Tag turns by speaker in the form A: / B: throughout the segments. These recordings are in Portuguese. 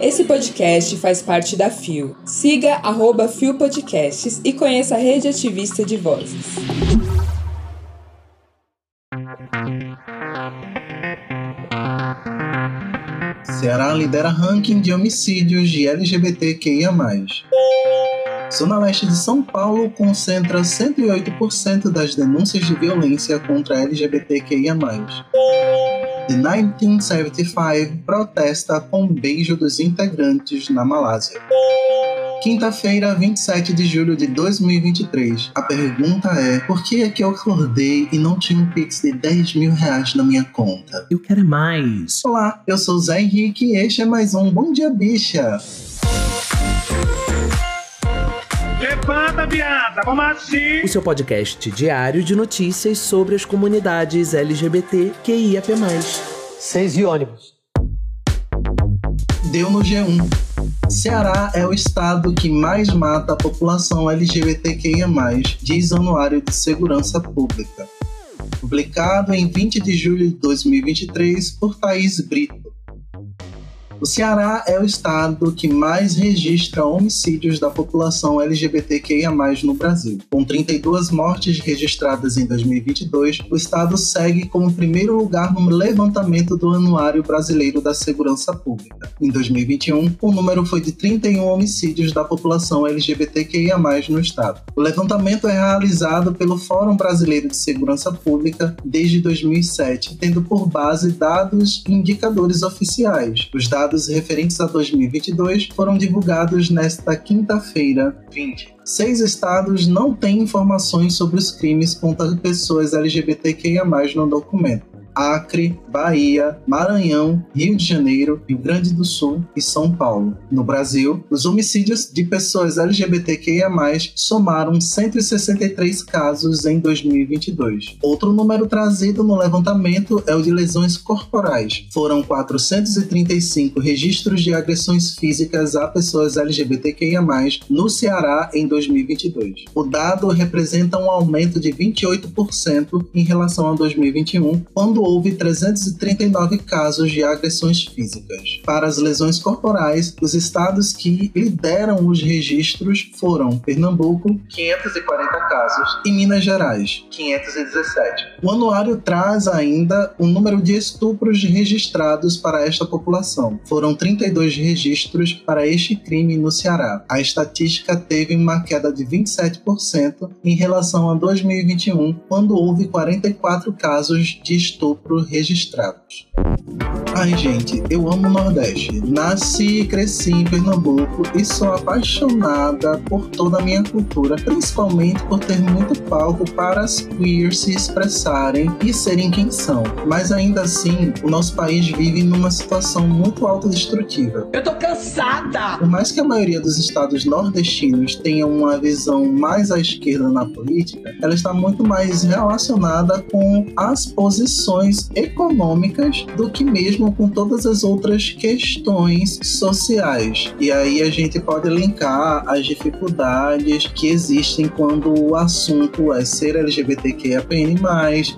A: Esse podcast faz parte da FIO. Siga arroba FIO Podcasts e conheça a rede ativista de vozes.
B: Ceará lidera ranking de homicídios de LGBTQIA+. Zona Leste de São Paulo concentra 108% das denúncias de violência contra LGBTQIA+. The 1975 protesta com beijo dos integrantes na Malásia. Quinta-feira, 27 de julho de 2023. A pergunta é: por que é que eu acordei e não tinha um pix de 10 mil reais na minha conta?
C: Eu quero mais.
B: Olá, eu sou o Zé Henrique e este é mais um Bom Dia Bicha.
D: Levanta, viada, vamos assim.
C: O seu podcast diário de notícias sobre as comunidades LGBT QIAP+.
E: Seis e ônibus.
B: Deu no G1. Ceará é o estado que mais mata a população LGBTQIA+, diz o Anuário de Segurança Pública. Publicado em 20 de julho de 2023 por Thaís Brito. O Ceará é o estado que mais registra homicídios da população LGBTQIA+, no Brasil. Com 32 mortes registradas em 2022, o estado segue como primeiro lugar no levantamento do Anuário Brasileiro da Segurança Pública. Em 2021, o número foi de 31 homicídios da população LGBTQIA+, no estado. O levantamento é realizado pelo Fórum Brasileiro de Segurança Pública desde 2007, tendo por base dados e indicadores oficiais. Os dados dados referentes a 2022 foram divulgados nesta quinta-feira, 20. Seis estados não têm informações sobre os crimes contra pessoas LGBTQIA+, no documento. Acre, Bahia, Maranhão, Rio de Janeiro, Rio Grande do Sul e São Paulo. No Brasil, os homicídios de pessoas LGBTQIA+, somaram 163 casos em 2022. Outro número trazido no levantamento é o de lesões corporais. Foram 435 registros de agressões físicas a pessoas LGBTQIA+, no Ceará em 2022. O dado representa um aumento de 28% em relação a 2021, quando houve 339 casos de agressões físicas. Para as lesões corporais, os estados que lideram os registros foram Pernambuco, 540 casos, e Minas Gerais, 517. O anuário traz ainda o número de estupros registrados para esta população. Foram 32 registros para este crime no Ceará. A estatística teve uma queda de 27% em relação a 2021, quando houve 44 casos de estupro registrados. Ai, gente, eu amo o Nordeste. Nasci e cresci em Pernambuco e sou apaixonada por toda a minha cultura, principalmente por ter muito palco para as queers se expressarem e serem quem são. Mas ainda assim, o nosso país vive numa situação muito autodestrutiva.
E: Eu tô cansada!
B: Por mais que a maioria dos estados nordestinos tenha uma visão mais à esquerda na política, ela está muito mais relacionada com as posições econômicas do que mesmo com todas as outras questões sociais. E aí a gente pode linkar as dificuldades que existem quando o assunto é ser LGBTQIAPN+,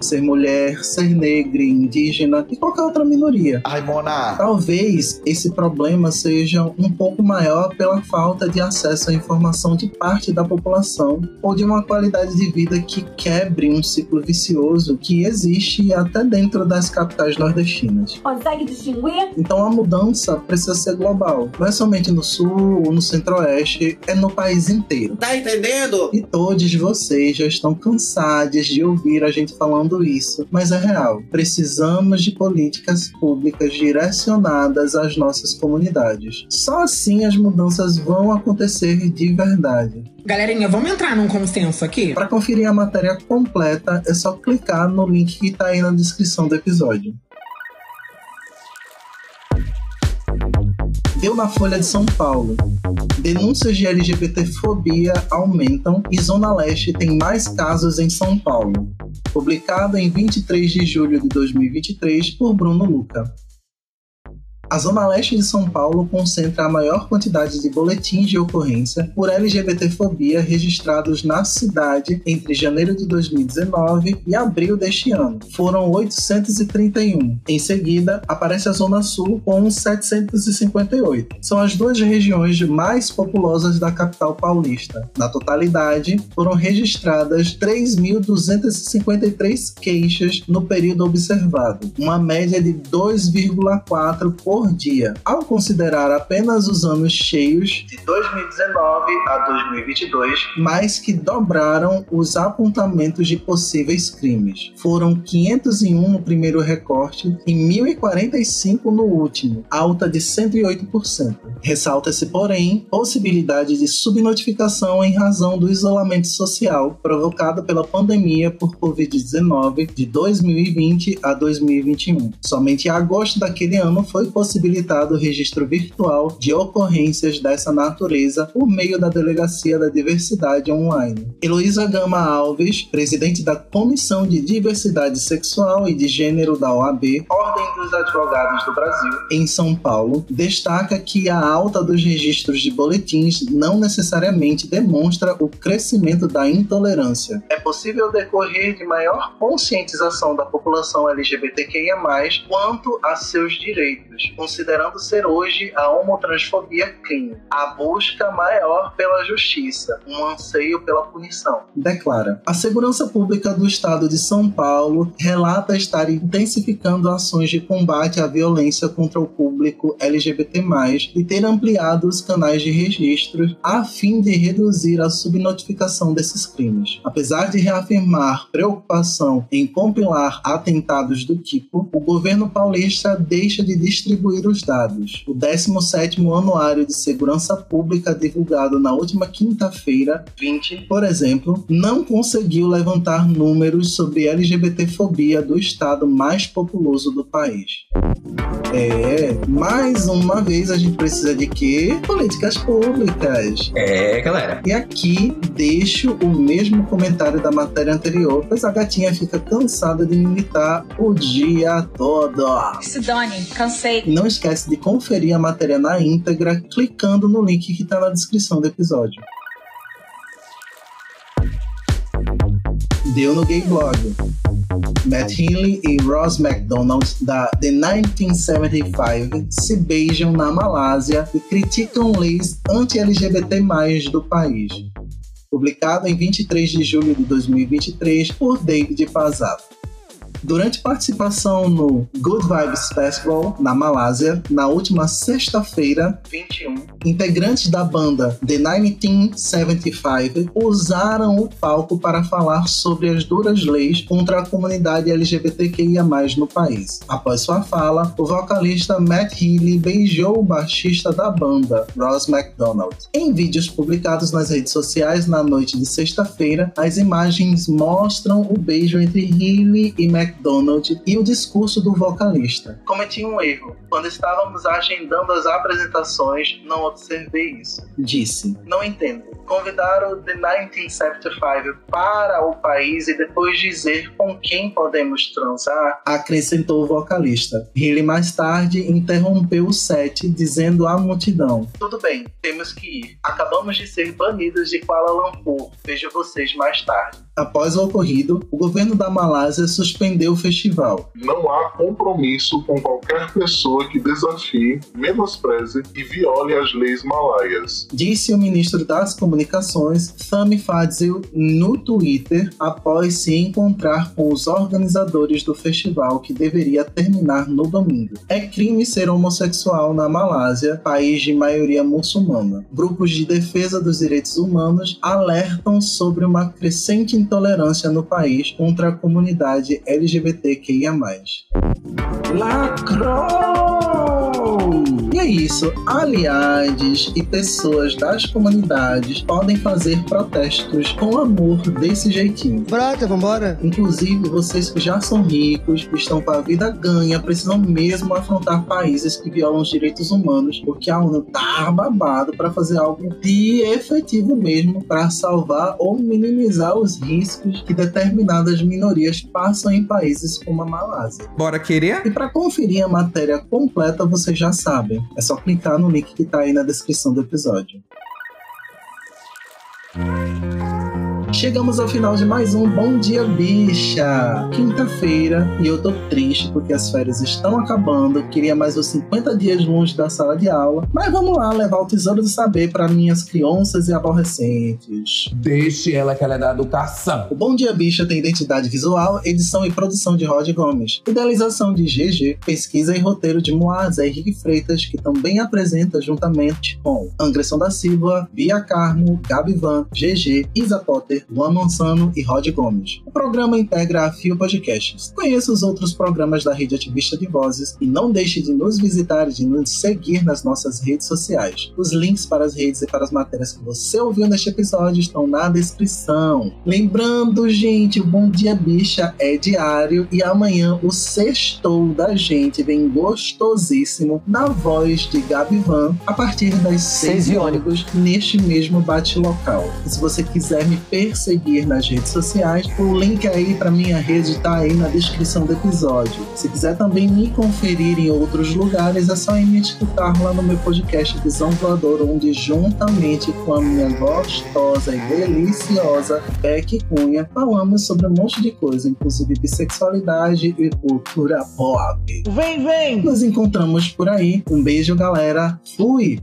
B: ser mulher, ser negra, indígena e qualquer outra minoria.
E: Ai, Mona!
B: Talvez esse problema seja um pouco maior pela falta de acesso à informação de parte da população ou de uma qualidade de vida que quebre um ciclo vicioso que existe até dentro das capitais nordestinas.
F: Consegue distinguir?
B: Então a mudança precisa ser global. Não é somente no sul ou no centro-oeste, é no país inteiro.
E: Tá entendendo?
B: E todos vocês já estão cansados de ouvir a gente falando isso, mas é real. Precisamos de políticas públicas direcionadas às nossas comunidades. Só assim as mudanças vão acontecer de verdade.
G: Galerinha, vamos entrar num consenso aqui?
B: Para conferir a matéria completa, é só clicar no link que está aí na descrição do episódio. Deu na Folha de São Paulo. Denúncias de LGBTfobia aumentam e Zona Leste tem mais casos em São Paulo. Publicado em 23 de julho de 2023 por Bruno Luca. A Zona Leste de São Paulo concentra a maior quantidade de boletins de ocorrência por LGBTfobia registrados na cidade entre janeiro de 2019 e abril deste ano. Foram 831. Em seguida, aparece a Zona Sul com 758. São as duas regiões mais populosas da capital paulista. Na totalidade, foram registradas 3.253 queixas no período observado, uma média de 2,4 por dia. Ao considerar apenas os anos cheios de 2019 a 2022, mais que dobraram os apontamentos de possíveis crimes. Foram 501 no primeiro recorte e 1045 no último, alta de 108%. Ressalta-se, porém, possibilidade de subnotificação em razão do isolamento social provocado pela pandemia por Covid-19 de 2020 a 2021. Somente agosto daquele ano foi possibilitado o registro virtual de ocorrências dessa natureza por meio da Delegacia da Diversidade Online. Heloísa Gama Alves, presidente da Comissão de Diversidade Sexual e de Gênero da OAB, Ordem dos Advogados do Brasil, em São Paulo, destaca que a alta dos registros de boletins não necessariamente demonstra o crescimento da intolerância. É possível decorrer de maior conscientização da população LGBTQIA+, quanto a seus direitos, considerando ser hoje a homotransfobia crime, a busca maior pela justiça, um anseio pela punição. Declara: A segurança pública do estado de São Paulo relata estar intensificando ações de combate à violência contra o público LGBT+, e ter ampliado os canais de registro a fim de reduzir a subnotificação desses crimes. Apesar de reafirmar preocupação em compilar atentados do tipo, o governo paulista deixa de distribuir os dados. O 17º Anuário de Segurança Pública divulgado na última quinta-feira, 20, por exemplo, não conseguiu levantar números sobre LGBTfobia do estado mais populoso do país. É, mais uma vez a gente precisa de quê? Políticas públicas.
F: É, galera.
B: E aqui deixo o mesmo comentário da matéria anterior, pois a gatinha fica cansada de militar o dia todo.
H: Sidone, cansei.
B: Não esquece de conferir a matéria na íntegra clicando no link que está na descrição do episódio. Deu no Gay Blog. Matt Healy e Ross MacDonald, da The 1975, se beijam na Malásia e criticam leis anti-LGBT do país. Publicado em 23 de julho de 2023 por David Pazato. Durante participação no Good Vibes Festival, na Malásia, na última sexta-feira, 21, integrantes da banda The 1975 usaram o palco para falar sobre as duras leis contra a comunidade LGBTQIA+, no país. Após sua fala, o vocalista Matt Healy beijou o baixista da banda, Ross MacDonald. Em vídeos publicados nas redes sociais na noite de sexta-feira, as imagens mostram o beijo entre Healy e MacDonald McDonald e o discurso do vocalista. Cometi um erro. Quando estávamos agendando as apresentações, não observei isso. Disse. Não entendo. Convidar o The 1975 para o país e depois dizer com quem podemos transar, acrescentou o vocalista. Healy mais tarde interrompeu o set dizendo à multidão: Tudo bem, temos que ir. Acabamos de ser banidos de Kuala Lumpur. Vejo vocês mais tarde. Após o ocorrido, o governo da Malásia suspendeu o festival.
I: Não há compromisso com qualquer pessoa que desafie, menospreze e viole as leis malaias.
B: Disse o ministro das Comunicações, Sami Fadzil, no Twitter, após se encontrar com os organizadores do festival que deveria terminar no domingo. É crime ser homossexual na Malásia, país de maioria muçulmana. Grupos de defesa dos direitos humanos alertam sobre uma crescente intolerância no país contra a comunidade LGBTQIA+. Lacrou! Aí, isso, aliados e pessoas das comunidades podem fazer protestos com amor desse jeitinho.
E: Brota, vambora.
B: Inclusive, vocês que já são ricos, estão com a vida ganha, precisam mesmo afrontar países que violam os direitos humanos, porque a ONU tá babado para fazer algo de efetivo mesmo para salvar ou minimizar os riscos que determinadas minorias passam em países como a Malásia.
F: Bora querer?
B: E para conferir a matéria completa, vocês já sabem, é só clicar no link que tá aí na descrição do episódio. Chegamos ao final de mais um Bom Dia Bicha. Quinta-feira e eu tô triste porque as férias estão acabando. Queria mais uns 50 dias longe da sala de aula, mas vamos lá levar o tesouro do saber para minhas crianças e aborrecentes.
F: Deixe ela que ela é da educação.
B: O Bom Dia Bicha tem identidade visual, edição e produção de Rod Gomes, idealização de GG, pesquisa e roteiro de Moazé Henrique Freitas, que também apresenta juntamente com Anderson da Silva, Bia Carmo, Gabi Van, GG, Isa Potter, Luan Mansano e Rod Gomes. O programa integra a Fio Podcasts. Conheça os outros programas da Rede Ativista de Vozes e não deixe de nos visitar e de nos seguir nas nossas redes sociais. Os links para as redes e para as matérias que você ouviu neste episódio estão na descrição. Lembrando, gente, o Bom Dia Bicha é diário e amanhã o sextou da gente vem gostosíssimo na voz de Gabi Van a partir das seis
E: Seis
B: ônibus neste mesmo bate-local. E se você quiser me perseguir nas redes sociais, o link aí para minha rede tá aí na descrição do episódio. Se quiser também me conferir em outros lugares, é só ir me escutar lá no meu podcast Visão Voadora, onde juntamente com a minha gostosa e deliciosa Beck Cunha, falamos sobre um monte de coisa, inclusive bissexualidade e cultura pop.
E: Vem, vem.
B: Nos encontramos por aí. Um beijo, galera. Fui!